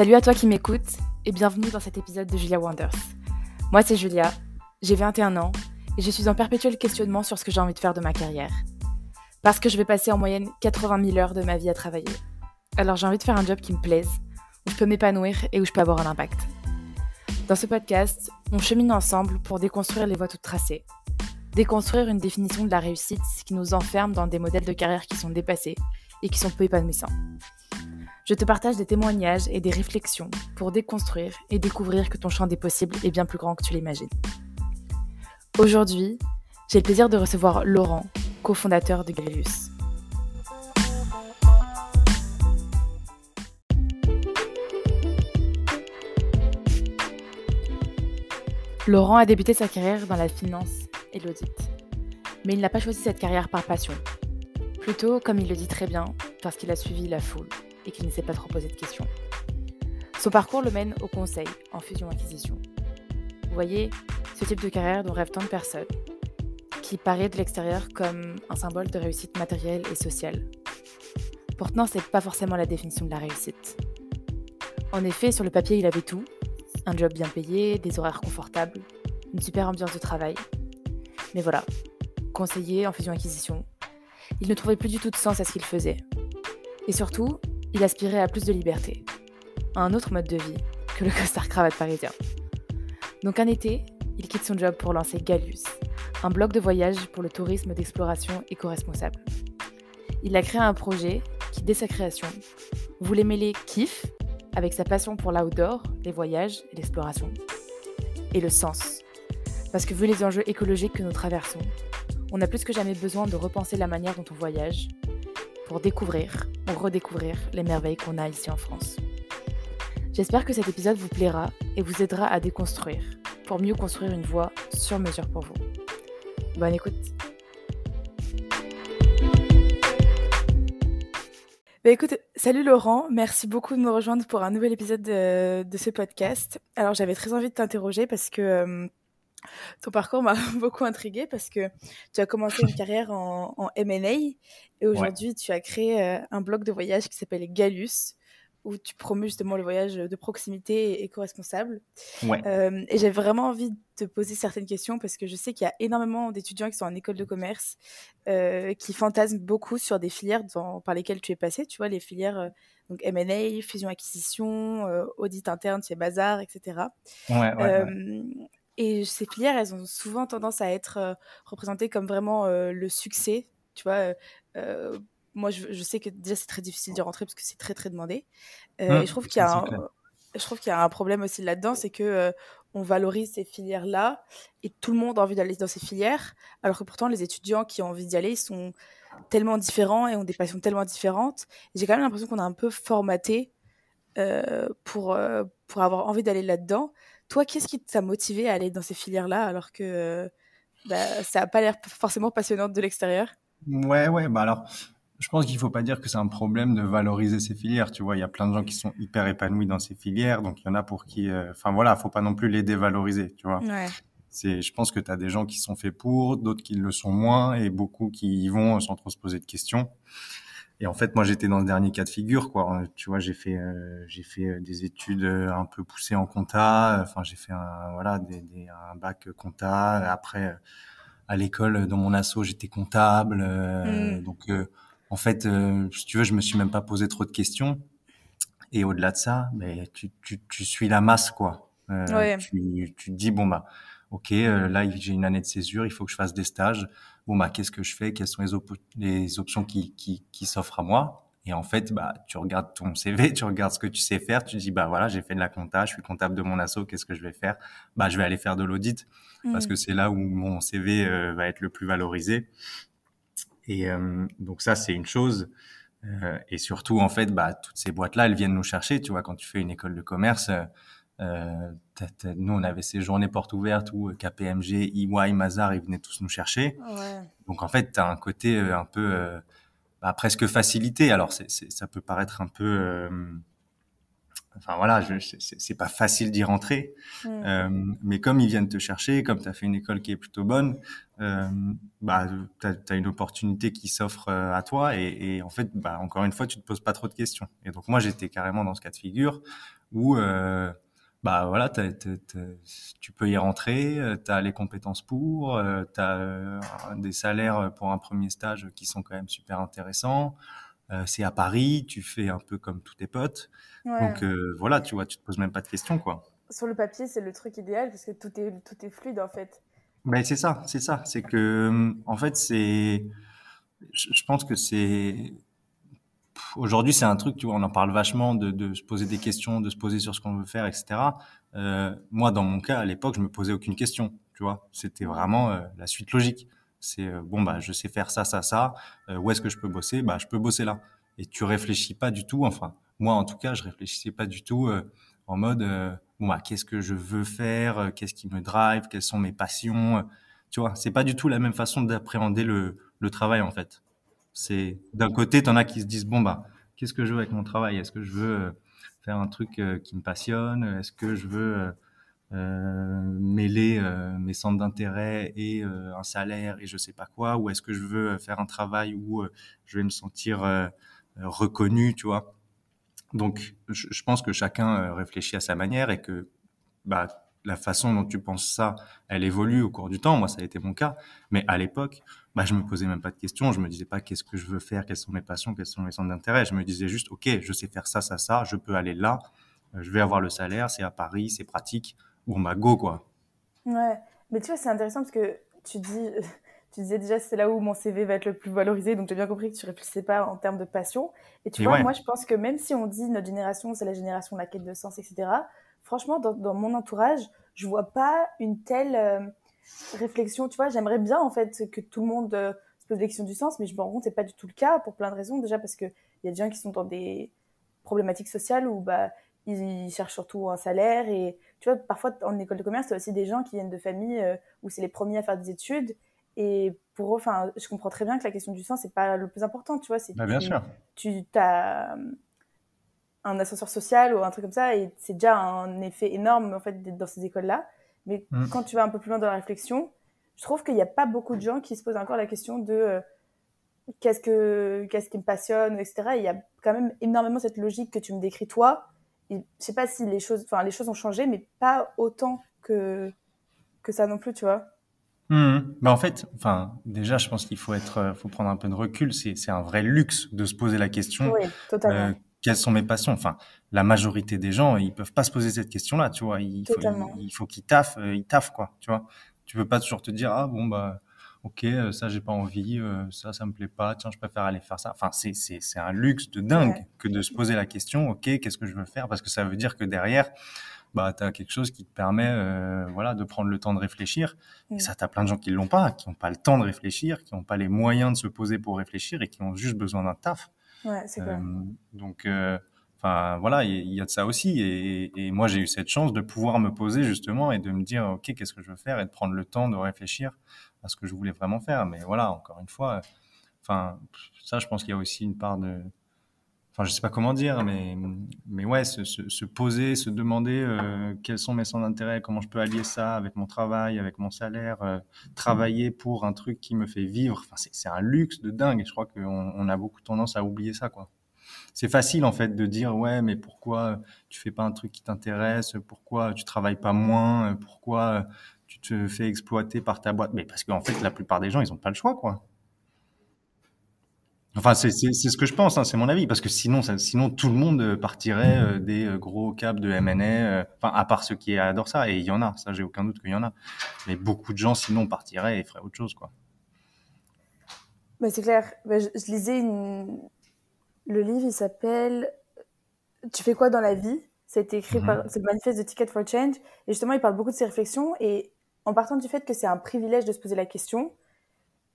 Salut à toi qui m'écoutes et bienvenue dans cet épisode de Julia Wonders. Moi c'est Julia, j'ai 21 ans et je suis en perpétuel questionnement sur ce que j'ai envie de faire de ma carrière. Parce que je vais passer en moyenne 80 000 heures de ma vie à travailler. Alors j'ai envie de faire un job qui me plaise, où je peux m'épanouir et où je peux avoir un impact. Dans ce podcast, on chemine ensemble pour déconstruire les voies toutes tracées. Déconstruire une définition de la réussite qui nous enferme dans des modèles de carrière qui sont dépassés et qui sont peu épanouissants. Je te partage des témoignages et des réflexions pour déconstruire et découvrir que ton champ des possibles est bien plus grand que tu l'imagines. Aujourd'hui, j'ai le plaisir de recevoir Laurent, cofondateur de Gallius. Laurent a débuté sa carrière dans la finance et l'audit. Mais il n'a pas choisi cette carrière par passion. Plutôt, comme il le dit très bien, parce qu'il a suivi la foule et qu'il ne s'est pas trop posé de questions. Son parcours le mène au conseil en fusion-acquisition. Vous voyez, ce type de carrière dont rêvent tant de personnes, qui paraît de l'extérieur comme un symbole de réussite matérielle et sociale. Pourtant, ce n'est pas forcément la définition de la réussite. En effet, sur le papier, il avait tout. Un job bien payé, des horaires confortables, une super ambiance de travail. Mais voilà, conseiller en fusion-acquisition, il ne trouvait plus du tout de sens à ce qu'il faisait. Et surtout, il aspirait à plus de liberté, à un autre mode de vie que le costard cravate parisien. Donc un été, il quitte son job pour lancer Galus, un blog de voyage pour le tourisme d'exploration éco-responsable. Il a créé un projet qui, dès sa création, voulait mêler kiff avec sa passion pour l'outdoor, les voyages et l'exploration, et le sens. Parce que vu les enjeux écologiques que nous traversons, on a plus que jamais besoin de repenser la manière dont on voyage découvrir ou redécouvrir les merveilles qu'on a ici en France. J'espère que cet épisode vous plaira et vous aidera à déconstruire pour mieux construire une voie sur mesure pour vous. Bonne écoute. Bah écoute, salut Laurent, merci beaucoup de me rejoindre pour un nouvel épisode de, ce podcast. Alors j'avais très envie de t'interroger parce que euh, ton parcours m'a beaucoup intrigué parce que tu as commencé une carrière en, en M&A et aujourd'hui tu as créé euh, un blog de voyage qui s'appelle Galus où tu promeus justement le voyage de proximité et éco-responsable. Euh, et j'avais vraiment envie de te poser certaines questions parce que je sais qu'il y a énormément d'étudiants qui sont en école de commerce euh, qui fantasment beaucoup sur des filières par lesquelles tu es passé, tu vois, les filières donc M&A, fusion-acquisition, audit interne chez Bazar, etc. Ouais, ouais, et ces filières, elles ont souvent tendance à être euh, représentées comme vraiment euh, le succès. Tu vois, euh, moi, je, sais que déjà, c'est très difficile d'y rentrer parce que c'est très, très demandé. Et je trouve qu'il y a un, je trouve qu'il y a un problème aussi là-dedans, c'est que on valorise ces filières-là et tout le monde a envie d'aller dans ces filières, alors que pourtant les étudiants qui ont envie d'y aller ils sont tellement différents et ont des passions tellement différentes. J'ai quand même l'impression qu'on a un peu formaté pour, pour avoir envie d'aller là-dedans. Toi, qu'est-ce qui t'a motivé à aller dans ces filières-là alors que bah, ça n'a pas l'air forcément passionnant de l'extérieur? Ouais, ouais, bah alors, je pense qu'il ne faut pas dire que c'est un problème de valoriser ces filières. Tu vois, il y a plein de gens qui sont hyper épanouis dans ces filières, donc il y en a pour qui, euh, enfin voilà, faut pas non plus les dévaloriser, tu vois. Ouais. Je pense que tu as des gens qui sont faits pour, d'autres qui le sont moins, et beaucoup qui y vont sans trop se poser de questions. Et en fait, moi, j'étais dans le dernier cas de figure, quoi. Tu vois, j'ai fait, euh, j'ai fait euh, des études euh, un peu poussées en compta. Enfin, j'ai fait un, voilà, des, des, un bac compta. Après, à l'école, dans mon asso, j'étais comptable. Mm. Donc, en fait, si tu veux, je me suis même pas posé trop de questions. Et au-delà de ça, mais tu, tu, tu suis la masse, quoi. Ouais. Tu, tu te dis bon bah, ok, là j'ai une année de césure, il faut que je fasse des stages bon bah qu'est-ce que je fais? Quelles sont les, les options qui, qui, qui s'offrent à moi? Et en fait, bah tu regardes ton CV, tu regardes ce que tu sais faire, tu dis bah voilà j'ai fait de la compta, je suis comptable de mon asso, qu'est-ce que je vais faire? Bah je vais aller faire de l'audit parce que mmh. c'est là où mon CV euh, va être le plus valorisé. Et euh, donc ça c'est une chose. Euh, et surtout en fait bah toutes ces boîtes là elles viennent nous chercher. Tu vois quand tu fais une école de commerce euh, nous, on avait ces journées portes ouvertes où KPMG, EY, Mazar, ils venaient tous nous chercher. Donc en fait, tu as un côté euh, un peu euh, bah, presque facilité. Alors ça peut paraître un peu... enfin voilà, c'est pas facile d'y rentrer. Mm. mais comme ils viennent te chercher, comme tu as fait une école qui est plutôt bonne, bah, tu as, une opportunité qui s'offre à toi. Et, et, en fait, bah, encore une fois, tu te poses pas trop de questions. Et donc moi, j'étais carrément dans ce cas de figure où euh, bah voilà, tu peux y rentrer, euh, tu as les compétences pour, euh, tu as des salaires pour un premier stage qui sont quand même super intéressants. c'est à Paris, tu fais un peu comme tous tes potes. Donc voilà, tu vois, tu te poses même pas de questions quoi. Sur le papier, c'est le truc idéal parce que tout est tout est fluide en fait. Ben c'est ça, c'est ça, c'est que en fait c'est je pense que c'est aujourd'hui, c'est un truc, tu vois, on en parle vachement de, de, se poser des questions, de se poser sur ce qu'on veut faire, etc. Euh, moi, dans mon cas, à l'époque, je me posais aucune question, tu vois. C'était vraiment euh, la suite logique. C'est euh, bon, bah, je sais faire ça, ça, ça. Euh, où est-ce que je peux bosser? Bah, je peux bosser là. Et tu réfléchis pas du tout. Enfin, moi, en tout cas, je réfléchissais pas du tout en mode bon, bah, qu'est-ce que je veux faire? Qu'est-ce qui me drive? Quelles sont mes passions? Tu vois, c'est pas du tout la même façon d'appréhender le, le travail en fait. C'est d'un côté, tu en as qui se disent bon bah qu'est-ce que je veux avec mon travail? Est-ce que je veux euh, faire un truc euh, qui me passionne? Est-ce que je veux euh, mêler mes centres d'intérêt et un salaire et je sais pas quoi? Ou est-ce que je veux faire un travail où je vais me sentir reconnu, tu vois? Donc, je, je, pense que chacun réfléchit à sa manière et que bah la façon dont tu penses ça, elle évolue au cours du temps. Moi, ça a été mon cas. Mais à l'époque, bah, je me posais même pas de questions. Je me disais pas qu'est-ce que je veux faire, quelles sont mes passions, quels sont mes centres d'intérêt. Je me disais juste, OK, je sais faire ça, ça, ça, je peux aller là, euh, je vais avoir le salaire, c'est à Paris, c'est pratique. Bon, bah, go, quoi. Ouais. Mais tu vois, c'est intéressant parce que tu dis, tu disais déjà, c'est là où mon CV va être le plus valorisé. Donc, j'ai bien compris que tu réfléchissais pas en termes de passion. Et tu vois, moi, je pense que même si on dit notre génération, c'est la génération de la quête de sens, etc., franchement, dans, mon entourage, je vois pas une telle euh, réflexion. Tu vois, j'aimerais bien en fait que tout le monde euh, se pose des questions du sens, mais je me rends compte c'est pas du tout le cas pour plein de raisons. Déjà parce que il y a des gens qui sont dans des problématiques sociales où bah ils, cherchent surtout un salaire et tu vois parfois en école de commerce, il y a aussi des gens qui viennent de familles euh, où c'est les premiers à faire des études et pour eux, enfin, je comprends très bien que la question du sens c'est pas le plus important, tu vois. C'est bah, bien tu, sûr. Tu as un ascenseur social ou un truc comme ça, et c'est déjà un effet énorme en fait d'être dans ces écoles-là. Mais mm. quand tu vas un peu plus loin dans la réflexion, je trouve qu'il n'y a pas beaucoup de gens qui se posent encore la question de euh, qu'est-ce que qu'est-ce qui me passionne, etc. il y a quand même énormément cette logique que tu me décris toi. Et je sais pas si les choses, enfin les choses ont changé, mais pas autant que que ça non plus, tu vois. Mmh. En fait, enfin, déjà, je pense qu'il faut être, euh, faut prendre un peu de recul. C'est, c'est un vrai luxe de se poser la question. Oui, totalement. Euh, quelles sont mes passions Enfin, la majorité des gens, ils peuvent pas se poser cette question-là, tu vois. Il faut, il, faut qu'ils taffent, euh, ils taffent quoi, tu vois. Tu peux pas toujours te dire ah bon bah ok euh, ça j'ai pas envie, euh, ça ça me plaît pas, tiens je préfère aller faire ça. Enfin c'est c'est c'est un luxe de dingue que de se poser la question ok qu'est-ce que je veux faire? Parce que ça veut dire que derrière bah as quelque chose qui te permet voilà de prendre le temps de réfléchir. Et ça tu as plein de gens qui l'ont pas, qui ont pas le temps de réfléchir, qui ont pas les moyens de se poser pour réfléchir et qui ont juste besoin d'un taf. Ouais, c'est clair. donc Enfin, voilà, il y, a de ça aussi. Et, et moi, j'ai eu cette chance de pouvoir me poser justement et de me dire, ok, qu'est-ce que je veux faire? Et de prendre le temps de réfléchir à ce que je voulais vraiment faire. Mais voilà, encore une fois, enfin, ça, je pense qu'il y a aussi une part de, enfin, je sais pas comment dire, mais mais ouais, se, se, poser, se demander euh, quels sont mes centres d'intérêt, comment je peux allier ça avec mon travail, avec mon salaire, euh, travailler pour un truc qui me fait vivre. Enfin, c'est un luxe de dingue. Je crois qu'on on a beaucoup tendance à oublier ça, quoi. C'est facile en fait de dire ouais mais pourquoi tu fais pas un truc qui t'intéresse? Pourquoi tu travailles pas moins? Pourquoi tu te fais exploiter par ta boîte? Mais parce qu'en fait la plupart des gens ils ont pas le choix quoi Enfin, c'est ce que je pense, hein, c'est mon avis, parce que sinon, ça, sinon tout le monde partirait euh, des euh, gros câbles de M&A, euh, enfin à part ceux qui adorent ça, et il y en a, ça j'ai aucun doute qu'il y en a, mais beaucoup de gens sinon partiraient et feraient autre chose, quoi. Bah, c'est clair. Bah, je, je, lisais une, le livre, il s'appelle Tu fais quoi dans la vie? Ça a été écrit par. Mhm. C'est le manifeste de Ticket for Change. Et justement, il parle beaucoup de ses réflexions. Et en partant du fait que c'est un privilège de se poser la question,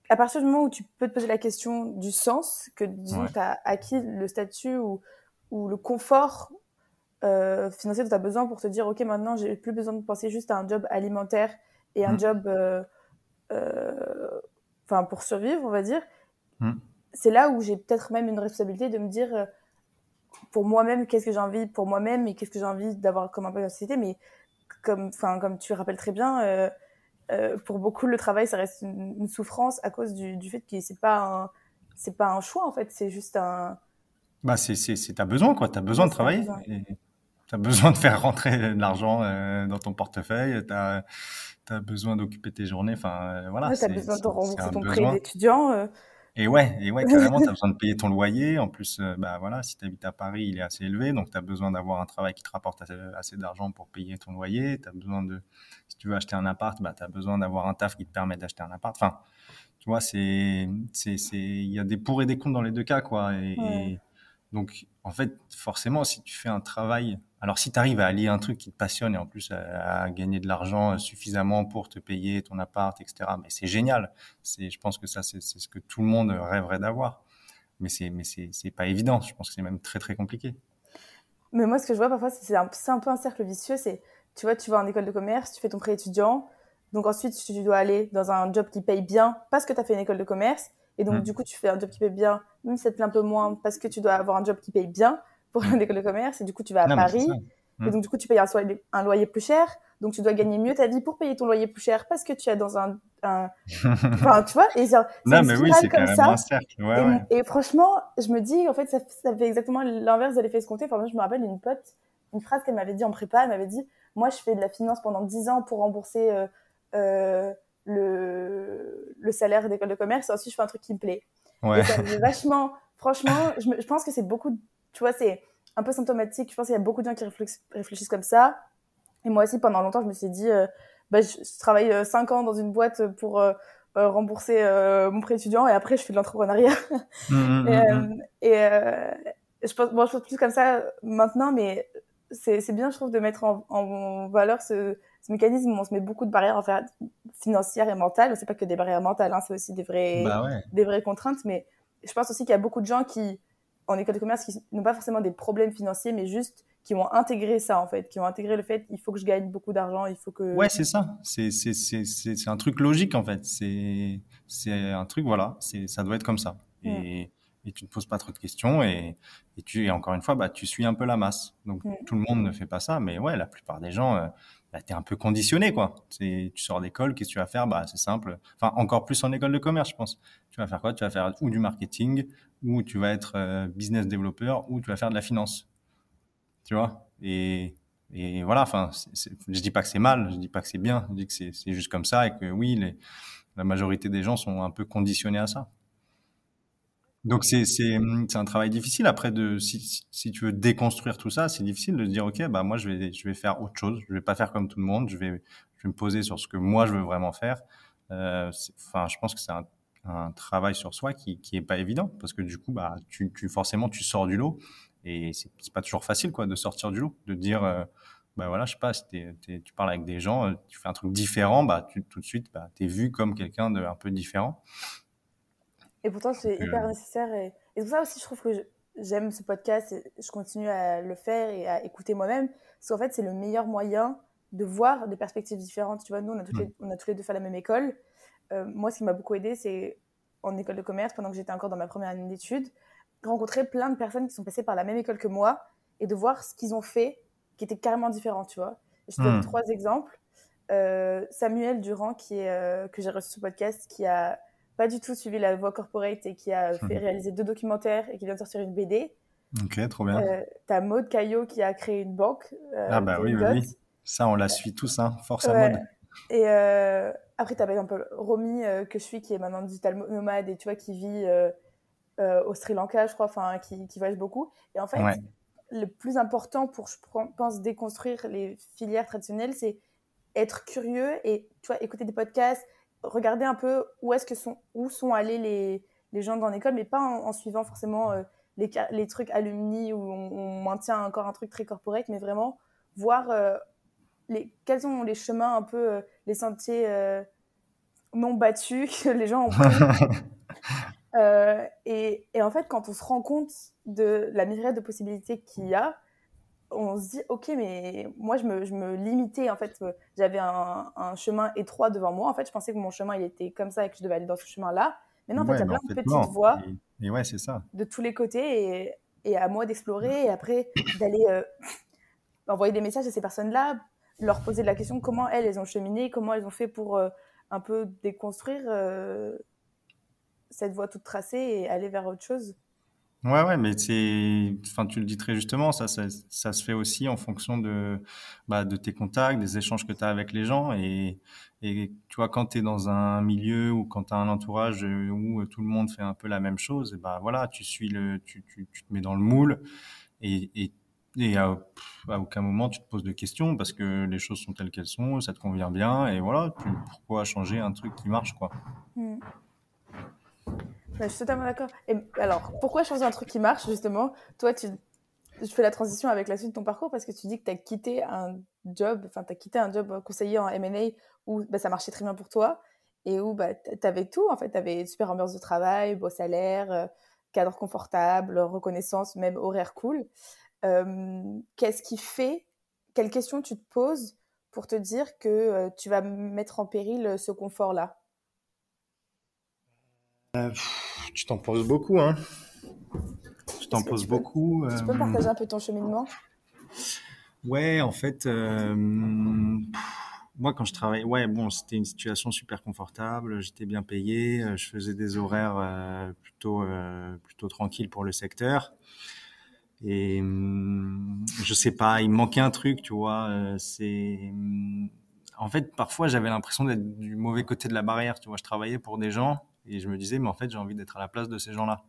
à partir du moment où tu peux te poser la question du sens, que tu as acquis le statut ou, ou le confort euh, financier dont tu as besoin pour te dire Ok, maintenant, j'ai plus besoin de penser juste à un job alimentaire et un mhm. job. Euh, euh, pour survivre, on va dire. Mhm c'est là où j'ai peut-être même une responsabilité de me dire euh, pour moi-même qu'est-ce que j'ai envie pour moi-même et qu'est-ce que j'ai envie d'avoir comme un peu la société mais comme comme tu rappelles très bien euh, euh, pour beaucoup le travail ça reste une, souffrance à cause du, du fait que c'est pas c'est pas un choix en fait c'est juste un bah c'est c'est t'as besoin quoi t'as besoin de travailler as besoin de faire rentrer de l'argent dans ton portefeuille, tu as, besoin d'occuper tes journées. Enfin, voilà. tu as besoin de rembourser ton prêt d'étudiant. Et ouais, et ouais, carrément, tu as besoin de payer ton loyer. En plus, euh, bah voilà, si tu habites à Paris, il est assez élevé, donc tu as besoin d'avoir un travail qui te rapporte assez, d'argent pour payer ton loyer. Tu as besoin de, si tu veux acheter un appart, bah tu as besoin d'avoir un taf qui te permet d'acheter un appart. Enfin, tu vois, c'est, c'est, c'est, il y a des pour et des contre dans les deux cas, quoi. et donc, en fait, forcément, si tu fais un travail alors si tu arrives à allier un truc qui te passionne et en plus à, gagner de l'argent suffisamment pour te payer ton appart, etc., mais c'est génial. C'est, je pense que ça, c'est, ce que tout le monde rêverait d'avoir. Mais c'est, mais c'est, pas évident. Je pense que c'est même très très compliqué. Mais moi, ce que je vois parfois, c'est un, un peu un cercle vicieux. C'est, tu vois, tu vas en école de commerce, tu fais ton prêt étudiant, donc ensuite tu dois aller dans un job qui paye bien parce que tu as fait une école de commerce, et donc mmh. du coup tu fais un job qui paye bien, même si ça te plaît un peu moins parce que tu dois avoir un job qui paye bien pour une école de commerce et du coup tu vas à Paris et mm. donc du coup tu payes un, un, loyer plus cher donc tu dois gagner mieux ta vie pour payer ton loyer plus cher parce que tu es dans un, enfin tu vois et c'est non mais oui c'est comme ça un cercle. Ouais, et, ouais. et, franchement je me dis en fait ça, ça fait exactement l'inverse de l'effet escompté enfin moi je me rappelle une pote une phrase qu'elle m'avait dit en prépa elle m'avait dit moi je fais de la finance pendant 10 ans pour rembourser euh, euh, le, le salaire d'école de commerce et ensuite je fais un truc qui me plaît ouais. et vachement franchement je, je pense que c'est beaucoup tu vois, c'est un peu symptomatique. Je pense qu'il y a beaucoup de gens qui réfléchissent comme ça. Et moi aussi, pendant longtemps, je me suis dit, euh, bah, je, travaille 5 euh, ans dans une boîte pour euh, rembourser mon prêt étudiant et après, je fais de l'entrepreneuriat. Mmh, mmh, mmh, et, je, pense, bon, je pense plus comme ça maintenant, mais c'est bien, je trouve, de mettre en, valeur ce, mécanisme où on se met beaucoup de barrières en fait, financières et mentales. C'est pas que des barrières mentales, hein, c'est aussi des, vrais, bah des vraies contraintes. Mais je pense aussi qu'il y a beaucoup de gens qui en école de commerce qui n'ont pas forcément des problèmes financiers, mais juste qui vont intégrer ça en fait, qui vont intégrer le fait il faut que je gagne beaucoup d'argent, il faut que. Ouais, c'est ça. C'est un truc logique en fait. C'est un truc voilà, ça doit être comme ça. Et et tu ne poses pas trop de questions et, et tu et encore une fois bah tu suis un peu la masse. Donc tout le monde ne fait pas ça, mais ouais, la plupart des gens euh, bah, tu es un peu conditionné quoi. Tu sors d'école, qu'est-ce que tu vas faire? Bah c'est simple. Enfin encore plus en école de commerce, je pense. Tu vas faire quoi? Tu vas faire ou du marketing ou tu vas être euh, business développeur, ou tu vas faire de la finance. Tu vois? Et, et voilà, enfin, je dis pas que c'est mal, je dis pas que c'est bien, je dis que c'est juste comme ça et que oui, les, la majorité des gens sont un peu conditionnés à ça. Donc c'est un travail difficile. Après de si, si tu veux déconstruire tout ça, c'est difficile de se dire ok bah moi je vais je vais faire autre chose, je vais pas faire comme tout le monde, je vais je vais me poser sur ce que moi je veux vraiment faire. Euh, enfin je pense que c'est un un travail sur soi qui qui est pas évident parce que du coup bah tu, tu forcément tu sors du lot et c'est pas toujours facile quoi de sortir du lot de dire euh, bah voilà je sais pas si tu parles avec des gens euh, tu fais un truc différent bah tu tout de suite bah t'es vu comme quelqu'un de un peu différent et pourtant c'est hyper euh, nécessaire et, et c'est pour ça aussi je trouve que j'aime ce podcast et je continue à le faire et à écouter moi-même parce qu'en fait c'est le meilleur moyen de voir des perspectives différentes tu vois nous on a toutes, mm. les, on a tous les deux fait la même école euh, moi, ce qui m'a beaucoup aidé, c'est en école de commerce, pendant que j'étais encore dans ma première année d'études, rencontrer plein de personnes qui sont passées par la même école que moi et de voir ce qu'ils ont fait qui était carrément différent, tu vois. je te donne hmm. trois exemples. Euh, Samuel Durand, qui est, euh, que j'ai reçu sur podcast, qui a pas du tout suivi la voie corporate et qui a fait réaliser deux documentaires et qui vient de sortir une BD. Ok, trop bien. Euh, T'as Maud Caillot qui a créé une banque. ah bah oui, oui, Ça, on la suit tous, hein. Force à Maud. Et euh, après, tu as par exemple Romy, euh, que je suis, qui est maintenant digital nomade et tu vois, qui vit euh, au Sri Lanka, je crois, enfin, qui, qui voyage beaucoup. Et en fait, le plus important pour, je pense, déconstruire les filières traditionnelles, c'est être curieux et tu vois, écouter des podcasts, regarder un peu où est-ce que sont, où sont allés les, les gens dans l'école, mais pas en, suivant forcément les, les, trucs alumni où on, on, maintient encore un truc très corporate, mais vraiment voir les, quels sont les chemins un peu, euh, les sentiers euh, non battus que les gens ont pris. Euh, et, et, en fait, quand on se rend compte de la myriade de possibilités qu'il y a, on se dit, ok, mais moi, je me, je me limitais, en fait, j'avais un, un, chemin étroit devant moi. En fait, je pensais que mon chemin, il était comme ça et que je devais aller dans ce chemin-là. Mais non, en fait, il y a plein de petites voies et, ouais, c'est ça. de tous les côtés et, et à moi d'explorer et après d'aller envoyer des messages à ces personnes-là leur poser la question comment elles, elles ont cheminé, comment elles ont fait pour euh, un peu déconstruire euh, cette voie toute tracée et aller vers autre chose. Ouais, ouais, mais c'est, enfin, tu le dis très justement, ça, ça, ça se fait aussi en fonction de, bah, de tes contacts, des échanges que tu as avec les gens. Et, et tu vois, quand tu es dans un milieu ou quand tu as un entourage où tout le monde fait un peu la même chose, et bah voilà, tu suis le, tu, tu, tu te mets dans le moule et, et, et à, aucun moment tu te poses de questions parce que les choses sont telles qu'elles sont, ça te convient bien et voilà, pourquoi changer un truc qui marche, quoi. Mmh je suis totalement d'accord. Alors, pourquoi changer un truc qui marche, justement? Toi, tu, je fais la transition avec la suite de ton parcours parce que tu dis que tu as quitté un job, enfin, tu as quitté un job conseiller en M&A où bah, ça marchait très bien pour toi et où bah, tu avais tout, en fait. Tu avais super ambiance de travail, beau salaire, euh, cadre confortable, reconnaissance, même horaire cool. Euh, Qu'est-ce qui fait, quelles questions tu te poses pour te dire que euh, tu vas mettre en péril ce confort-là? Euh, tu t'en poses beaucoup, hein Tu t'en poses beaucoup. Tu peux euh, partager un peu ton cheminement? Ouais, en fait, euh, moi quand je travaillais, ouais, bon, c'était une situation super confortable, j'étais bien payé, je faisais des horaires plutôt plutôt tranquilles pour le secteur. Et je sais pas, il me manquait un truc, tu vois. c'est en fait, parfois, j'avais l'impression d'être du mauvais côté de la barrière. Tu vois, je travaillais pour des gens et je me disais, mais en fait, j'ai envie d'être à la place de ces gens-là.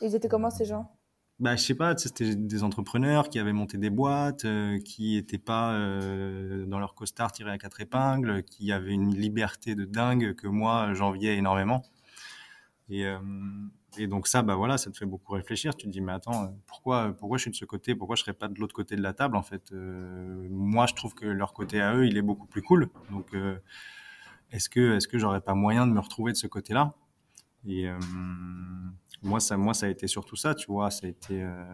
Ils étaient comment ces gens? Bah, je sais pas, c'était des entrepreneurs qui avaient monté des boîtes, euh, qui n'étaient pas euh, dans leur costard tiré à quatre épingles, qui avaient une liberté de dingue que moi j'enviais énormément. Et, euh, et, donc ça, bah voilà, ça te fait beaucoup réfléchir. Tu te dis, mais attends, pourquoi, pourquoi je suis de ce côté? Pourquoi je serais pas de l'autre côté de la table En fait, moi, je trouve que leur côté à eux, il est beaucoup plus cool. Donc, est-ce que, est-ce que j'aurais pas moyen de me retrouver de ce côté-là? Et euh, moi, ça, moi, ça a été surtout ça, tu vois. Ça a été, euh,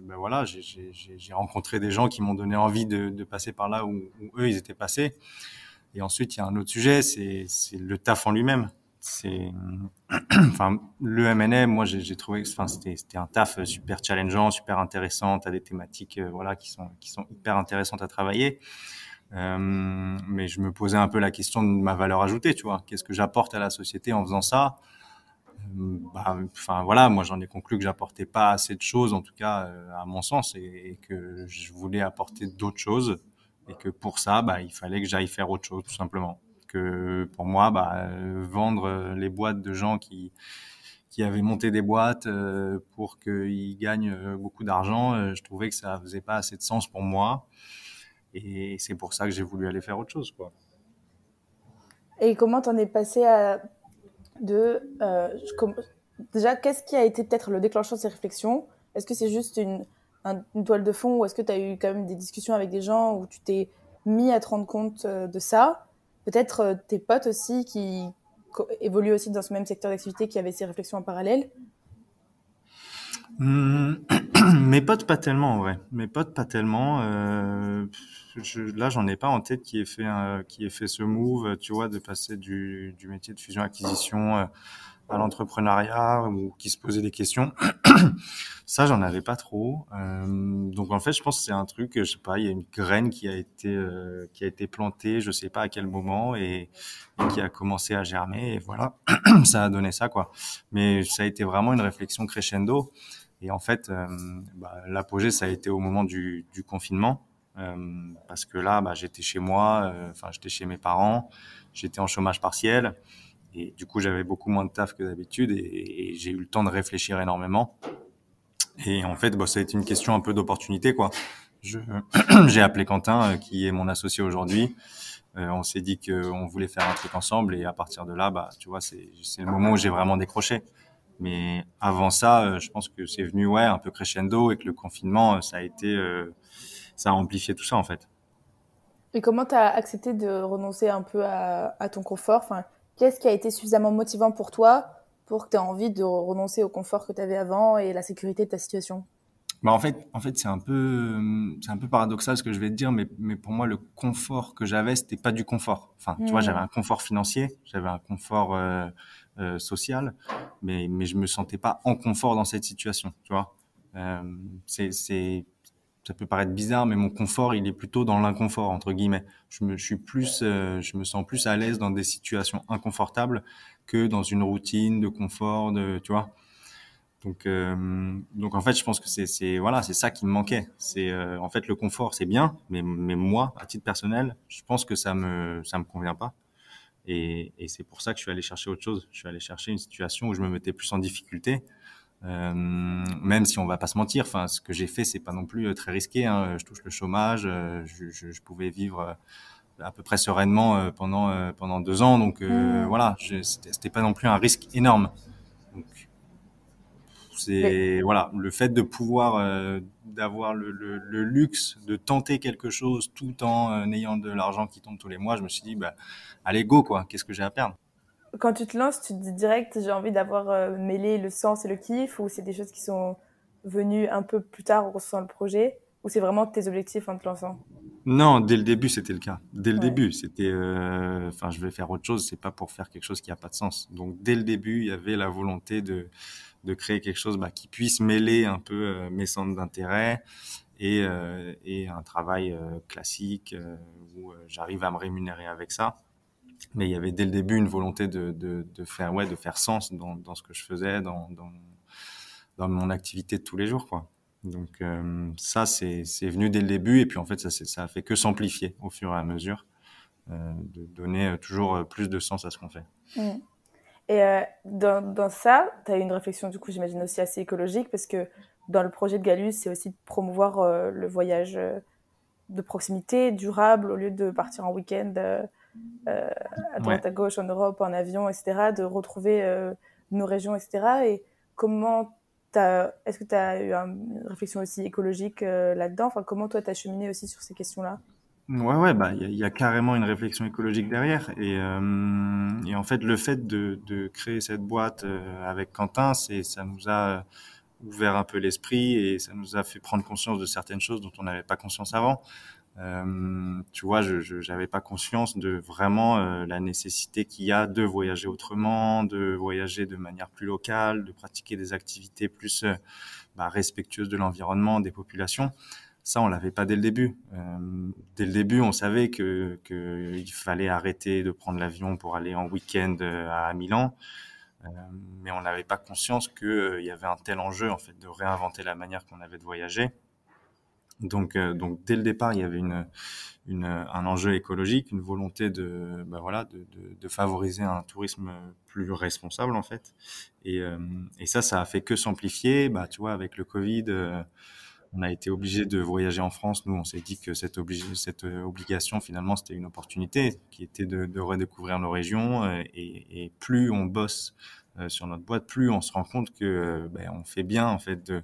ben voilà, j'ai rencontré des gens qui m'ont donné envie de, passer par là où, eux, ils étaient passés. Et ensuite, il y a un autre sujet, c'est le taf en lui-même. C'est, enfin, le MNM, moi, j'ai trouvé, enfin, c'était un taf super challengeant, super intéressant. T'as des thématiques, euh, voilà, qui sont qui sont hyper intéressantes à travailler. Euh, mais je me posais un peu la question de ma valeur ajoutée, tu vois. Qu'est-ce que j'apporte à la société en faisant ça? Bah, enfin voilà, moi j'en ai conclu que j'apportais pas assez de choses, en tout cas euh, à mon sens, et, que je voulais apporter d'autres choses, et que pour ça, bah, il fallait que j'aille faire autre chose, tout simplement. Que pour moi, bah, vendre les boîtes de gens qui qui avaient monté des boîtes euh, pour qu'ils gagnent euh, beaucoup d'argent, je trouvais que ça faisait pas assez de sens pour moi, et c'est pour ça que j'ai voulu aller faire autre chose, quoi. Et comment t'en es passé à de euh, déjà qu'est-ce qui a été peut-être le déclencheur de ces réflexions? Est-ce que c'est juste une, toile de fond ou est-ce que tu as eu quand même des discussions avec des gens où tu t'es mis à te rendre compte euh, de ça? Peut-être euh, tes potes aussi qui évoluent aussi dans ce même secteur d'activité qui avaient ces réflexions en parallèle? Mmh, mes potes pas tellement en vrai. Mes potes pas tellement. Euh, je, là, j'en ai pas en tête qui ait fait qui ait fait ce move, tu vois, de passer du, du métier de fusion acquisition euh, à l'entrepreneuriat ou qui se posait des questions. ça, j'en avais pas trop. Euh, donc en fait, je pense que c'est un truc, je sais pas, il y a une graine qui a été euh, qui a été plantée, je sais pas à quel moment et, et qui a commencé à germer et voilà, ça a donné ça quoi. Mais ça a été vraiment une réflexion crescendo. Et en fait, euh, bah, l'apogée, ça a été au moment du, du confinement. Euh, parce que là, bah, j'étais chez moi, euh, enfin j'étais chez mes parents, j'étais en chômage partiel et du coup j'avais beaucoup moins de taf que d'habitude et, j'ai eu le temps de réfléchir énormément. Et en fait, bah, ça a été une question un peu d'opportunité quoi. J'ai appelé Quentin euh, qui est mon associé aujourd'hui. On s'est dit qu'on voulait faire un truc ensemble et à partir de là, bah tu vois, c'est le moment où j'ai vraiment décroché. Mais avant ça, je pense que c'est venu ouais un peu crescendo et que le confinement, ça a été euh, ça a amplifié tout ça en fait. Et comment tu as accepté de renoncer un peu à, ton confort? Enfin, Qu'est-ce qui a été suffisamment motivant pour toi pour que tu aies envie de renoncer au confort que tu avais avant et la sécurité de ta situation? Bah en fait, en fait c'est un peu, c'est un peu paradoxal ce que je vais te dire, mais, mais pour moi le confort que j'avais, c'était pas du confort. Enfin, tu vois, j'avais un confort financier, j'avais un confort euh, euh, social, mais mais je me sentais pas en confort dans cette situation, tu vois. Euh, c'est ça peut paraître bizarre, mais mon confort, il est plutôt dans l'inconfort entre guillemets. Je me, suis plus, euh, je me sens plus à l'aise dans des situations inconfortables que dans une routine de confort, de, tu vois. Donc, euh, donc en fait, je pense que c'est voilà, c'est ça qui me manquait. C'est euh, en fait le confort, c'est bien, mais mais moi, à titre personnel, je pense que ça me ça me convient pas. Et, et c'est pour ça que je suis allé chercher autre chose. Je suis allé chercher une situation où je me mettais plus en difficulté. Euh, même si on va pas se mentir, enfin, ce que j'ai fait, c'est pas non plus très risqué. Hein. Je touche le chômage, je, je, je pouvais vivre à peu près sereinement pendant pendant deux ans. Donc mmh. voilà, c'était pas non plus un risque énorme. Donc c'est voilà le fait de pouvoir euh, d'avoir le, le, luxe de tenter quelque chose tout en euh, ayant de l'argent qui tombe tous les mois. Je me suis dit bah allez go quoi. Qu'est-ce que j'ai à perdre? Quand tu te lances, tu te dis direct j'ai envie d'avoir euh, mêlé le sens et le kiff ou c'est des choses qui sont venues un peu plus tard au sein le projet ou c'est vraiment tes objectifs en te lançant? Non, dès le début, c'était le cas. Dès le début, c'était, enfin, je vais faire autre chose. C'est pas pour faire quelque chose qui a pas de sens. Donc, dès le début, il y avait la volonté de de créer quelque chose bah, qui puisse mêler un peu euh, mes centres d'intérêt et, euh, et, un travail euh, classique où j'arrive à me rémunérer avec ça. Mais il y avait dès le début une volonté de, de, de faire, ouais, de faire sens dans, dans, ce que je faisais, dans, dans, dans mon activité de tous les jours. Quoi. Donc ça, c'est venu dès le début et puis en fait, ça, ça a fait que s'amplifier au fur et à mesure, de donner toujours plus de sens à ce qu'on fait. Mmh. Et euh, dans, dans, ça, tu as eu une réflexion, du coup, j'imagine aussi assez écologique, parce que dans le projet de Galus, c'est aussi de promouvoir euh, le voyage euh, de proximité, durable, au lieu de partir en week-end à droite, à gauche, en Europe, en avion, etc., de retrouver nos régions, etc. Et comment est-ce que tu as eu une réflexion aussi écologique là-dedans? Enfin, Comment toi, tu as cheminé aussi sur ces questions-là? Ouais, ouais, bah, il y, a carrément une réflexion écologique derrière. Et, euh, en fait, le fait de, de créer cette boîte euh, avec Quentin, c'est, ça nous a ouvert un peu l'esprit et ça nous a fait prendre conscience de certaines choses dont on n'avait pas conscience avant. Euh, tu vois, je n'avais pas conscience de vraiment euh, la nécessité qu'il y a de voyager autrement, de voyager de manière plus locale, de pratiquer des activités plus euh, bah, respectueuses de l'environnement, des populations. Ça, on l'avait pas dès le début. Euh, dès le début, on savait que qu'il fallait arrêter de prendre l'avion pour aller en week-end à Milan, mais on n'avait pas conscience qu'il y avait un tel enjeu en fait de réinventer la manière qu'on avait de voyager. Donc, donc dès le départ, il y avait une, une, un enjeu écologique, une volonté de, bah voilà, de, de, de, favoriser un tourisme plus responsable en fait. Et, et ça, ça a fait que s'amplifier. Bah, tu vois, avec le Covid on a été obligé de voyager en France. Nous, on s'est dit que cette, cette euh, obligation, finalement, c'était une opportunité qui était de, redécouvrir nos régions. Euh, et, plus on bosse euh, sur notre boîte, plus on se rend compte que ben, on fait bien en fait de,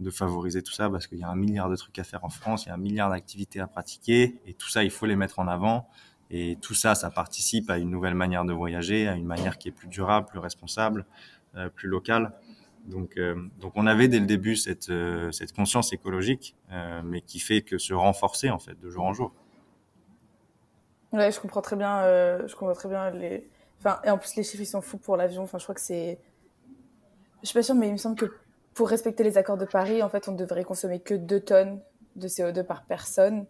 de favoriser tout ça parce qu'il y a un milliard de trucs à faire en France, il y a un milliard d'activités à pratiquer et tout ça, il faut les mettre en avant. Et tout ça, ça participe à une nouvelle manière de voyager, à une manière qui est plus durable, plus responsable, plus locale. Donc, euh, donc on avait dès le début cette, euh, cette conscience écologique, euh, mais qui fait que se renforcer en fait de jour en jour. Ouais, je comprends très bien. je comprends très bien les. Enfin, et en plus les chiffres ils sont fous pour l'avion. Enfin, je crois que c'est. Je suis pas sûre, mais il me semble que pour respecter les accords de Paris, en fait, on devrait consommer que 2 tonnes de CO2 par personne.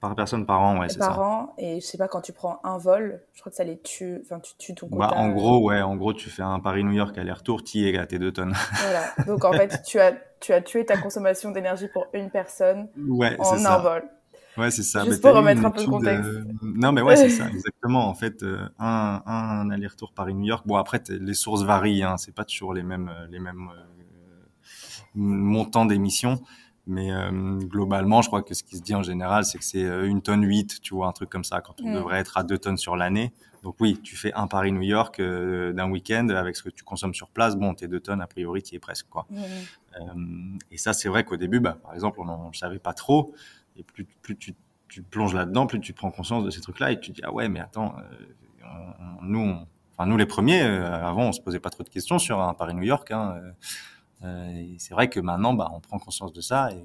Par personne par an, ouais, c'est ça. Par an, et je sais pas, quand tu prends un vol, je crois que ça les tue, enfin, tu tues ton bah, En gros, ouais, en gros, tu fais un Paris-New York aller-retour, tu es à tes deux tonnes. Voilà. Donc, en fait, tu as, tu as tué ta consommation d'énergie pour une personne ouais, en un vol. Ouais, c'est ça. Juste pour remettre un peu le contexte. Non, mais ouais, c'est ça, exactement. En fait, euh, un, un aller-retour Paris-New York. Bon, après, les sources varient, hein. C'est pas toujours les mêmes, les mêmes euh, montants d'émissions. Mais euh, globalement, je crois que ce qui se dit en général, c'est que c'est euh, une tonne 8, tu vois, un truc comme ça, quand on mm. devrait être à 2 tonnes sur l'année. Donc oui, tu fais un Paris-New York euh, d'un week-end avec ce que tu consommes sur place, bon, tes 2 tonnes, a priori, tu es presque, quoi. Mm. et ça, c'est vrai qu'au début, bah, par exemple, on ne savait pas trop. Et plus, plus tu, tu plonges là-dedans, plus tu prends conscience de ces trucs-là et tu te dis, ah ouais, mais attends, nous, enfin, nous les premiers, avant, on se posait pas trop de questions sur un Paris-New York. Hein, euh, c'est vrai que maintenant, bah, on prend conscience de ça et,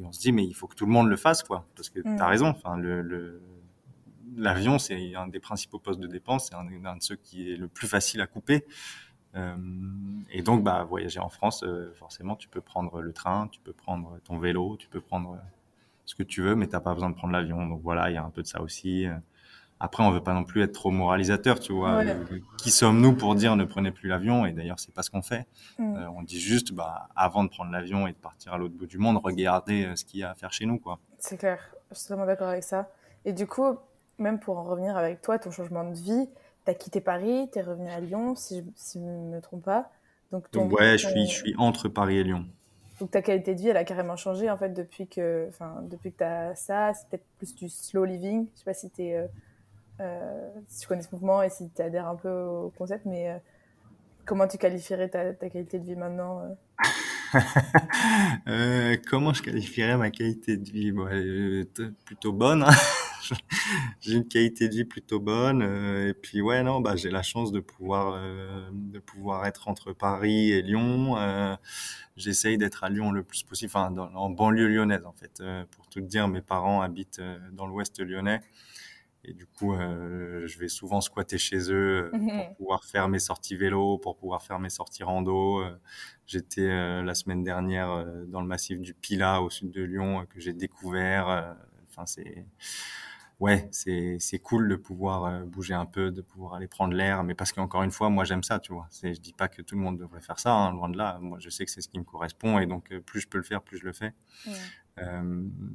on se dit, mais il faut que tout le monde le fasse, quoi. Parce que tu as mm. raison. Enfin, le, l'avion, c'est un des principaux postes de dépense, c'est un, de ceux qui est le plus facile à couper. Euh, et donc, bah, voyager en France, euh, forcément, tu peux prendre le train, tu peux prendre ton vélo, tu peux prendre ce que tu veux, mais t'as pas besoin de prendre l'avion. Donc voilà, il y a un peu de ça aussi. Après, on veut pas non plus être trop moralisateur, tu vois. Qui sommes-nous pour dire ne prenez plus l'avion? Et d'ailleurs, c'est pas ce qu'on fait. Mm. Euh, on dit juste, bah, avant de prendre l'avion et de partir à l'autre bout du monde, regardez euh, ce qu'il y a à faire chez nous, quoi. C'est clair. Je suis totalement d'accord avec ça. Et du coup, même pour en revenir avec toi, ton changement de vie, tu as quitté Paris, tu es revenu à Lyon, si je, ne me trompe pas. Donc, ton, ouais, je suis, je suis entre Paris et Lyon. Donc ta qualité de vie, elle a carrément changé en fait depuis que, enfin, depuis que tu as ça. C'est peut-être plus du slow living. Je sais pas si tu es euh, euh, si tu connais ce mouvement et si tu adhères un peu au concept, mais euh, comment tu qualifierais ta, qualité de vie maintenant euh? Comment je qualifierais ma qualité de vie? Bon, Elle est plutôt bonne. Hein. j'ai une qualité de vie plutôt bonne et puis ouais non bah j'ai la chance de pouvoir de pouvoir être entre Paris et Lyon j'essaye d'être à Lyon le plus possible enfin en banlieue lyonnaise en fait pour tout te dire mes parents habitent dans l'ouest lyonnais et du coup, euh, je vais souvent squatter chez eux euh, pour pouvoir faire mes sorties vélo, pour pouvoir faire mes sorties rando. Euh, j'étais la semaine dernière dans le massif du Pila au sud de Lyon que j'ai découvert. Enfin, c'est ouais, c'est c'est cool de pouvoir euh, bouger un peu, de pouvoir aller prendre l'air, mais parce qu'encore une fois, moi j'aime ça, tu vois. Je dis pas que tout le monde devrait faire ça, hein, loin de là. Moi, je sais que c'est ce qui me correspond et donc euh, plus je peux le faire, plus je le fais. Euh,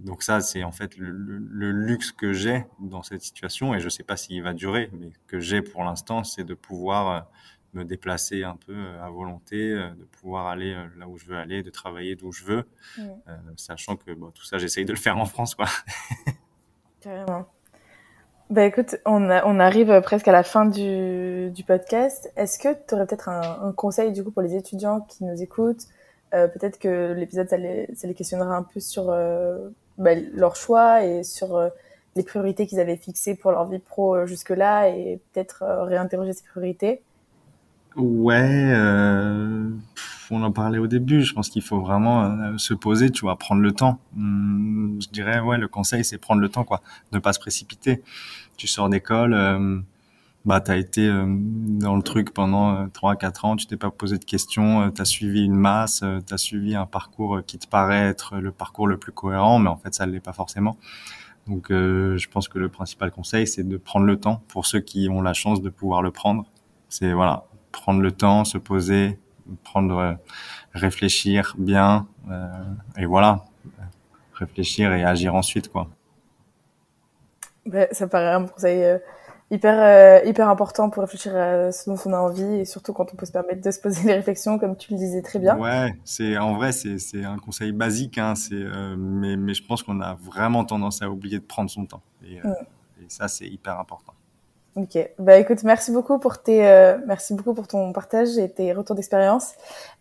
donc ça, c'est en fait le, le, luxe que j'ai dans cette situation et je sais pas s'il va durer, mais que j'ai pour l'instant, c'est de pouvoir euh, me déplacer un peu à volonté, de pouvoir aller là où je veux aller, de travailler d'où je veux, sachant que bon, tout ça, j'essaye de le faire en France, quoi. Carrément. Bah écoute, on, on, arrive presque à la fin du, du podcast. Est-ce que tu aurais peut-être un, un, conseil du coup pour les étudiants qui nous écoutent euh, Peut-être que l'épisode, ça les, questionnera un peu sur euh, bah, leur choix et sur euh, les priorités qu'ils avaient fixées pour leur vie pro euh, jusque-là et peut-être réinterroger ces priorités. Ouais, on en parlait au début. Je pense qu'il faut vraiment se poser, tu vois, prendre le temps. Hum, je dirais, ouais, le conseil, c'est prendre le temps, quoi, ne pas se précipiter. Tu sors d'école, euh, bah, t'as été euh, dans le truc pendant trois, quatre ans, tu t'es pas posé de questions, t'as suivi une masse, t'as suivi un parcours qui te paraît être le parcours le plus cohérent, mais en fait, ça ne l'est pas forcément. Donc, je pense que le principal conseil, c'est de prendre le temps pour ceux qui ont la chance de pouvoir le prendre. C'est voilà, prendre le temps, se poser, prendre, euh, réfléchir bien, euh, et voilà, réfléchir et agir ensuite, quoi. Ben, ça paraît un conseil euh, hyper, hyper important pour réfléchir à ce dont on a envie, et surtout quand on peut se permettre de se poser des réflexions, comme tu le disais très bien. Ouais, c'est en vrai, c'est un conseil basique, hein, c'est, mais, mais je pense qu'on a vraiment tendance à oublier de prendre son temps, et, mm. et ça, c'est hyper important. Ok, bah écoute, merci beaucoup pour tes, euh, merci beaucoup pour ton partage et tes retours d'expérience.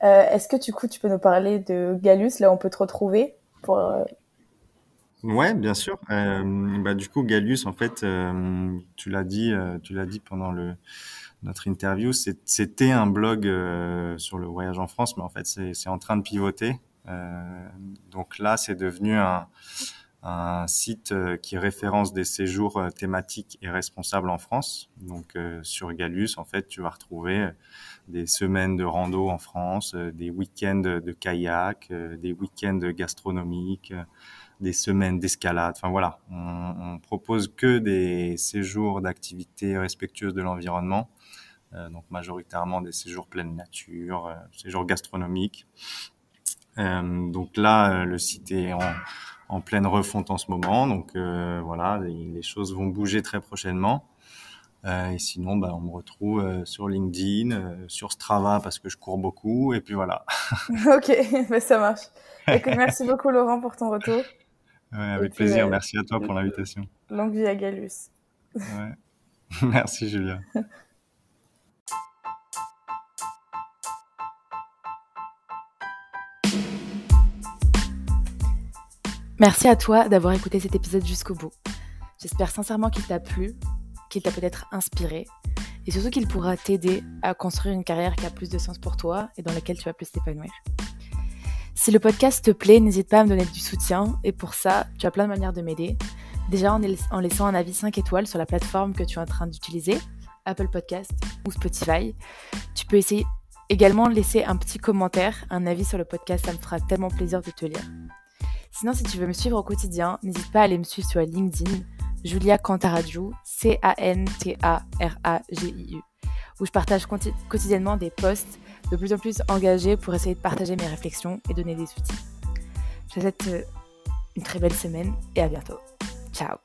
Euh, Est-ce que du coup tu peux nous parler de Galus, là on peut te retrouver pour. Euh... Ouais, bien sûr. Euh, bah du coup Galus, en fait, euh, tu l'as dit, euh, tu l'as dit pendant le notre interview, c'était un blog sur le voyage en France, mais en fait c'est en train de pivoter. donc là, c'est devenu un un site euh, qui référence des séjours euh, thématiques et responsables en France. Donc euh, sur Galus, en fait, tu vas retrouver des semaines de rando en France, des week-ends de kayak, des week-ends gastronomiques, des semaines d'escalade. Enfin voilà, on, on, propose que des séjours d'activités respectueuses de l'environnement. donc majoritairement des séjours pleine nature, séjours gastronomiques. donc là, le site est en pleine refonte en ce moment. Donc euh, voilà, les, choses vont bouger très prochainement. Euh, et sinon, bah, on me retrouve euh, sur LinkedIn, sur Strava parce que je cours beaucoup. Et puis voilà. ok, bah, ça marche. merci beaucoup Laurent pour ton retour. Avec plaisir. merci à toi pour l'invitation. Longue vie à Galus. merci Julia. Merci à toi d'avoir écouté cet épisode jusqu'au bout. J'espère sincèrement qu'il t'a plu, qu'il t'a peut-être inspiré, et surtout qu'il pourra t'aider à construire une carrière qui a plus de sens pour toi et dans laquelle tu vas plus t'épanouir. Si le podcast te plaît, n'hésite pas à me donner du soutien, et pour ça, tu as plein de manières de m'aider. Déjà en, laissant un avis 5 étoiles sur la plateforme que tu es en train d'utiliser, Apple Podcast ou Spotify. Tu peux essayer également laisser un petit commentaire, un avis sur le podcast, ça me fera tellement plaisir de te lire. Sinon, si tu veux me suivre au quotidien, n'hésite pas à aller me suivre sur LinkedIn. Julia Cantaraju, C-A-N-T-A-R-A-G-I-U, où je partage quotidiennement des posts de plus en plus engagés pour essayer de partager mes réflexions et donner des outils. Je vous souhaite euh, une très belle semaine et à bientôt. Ciao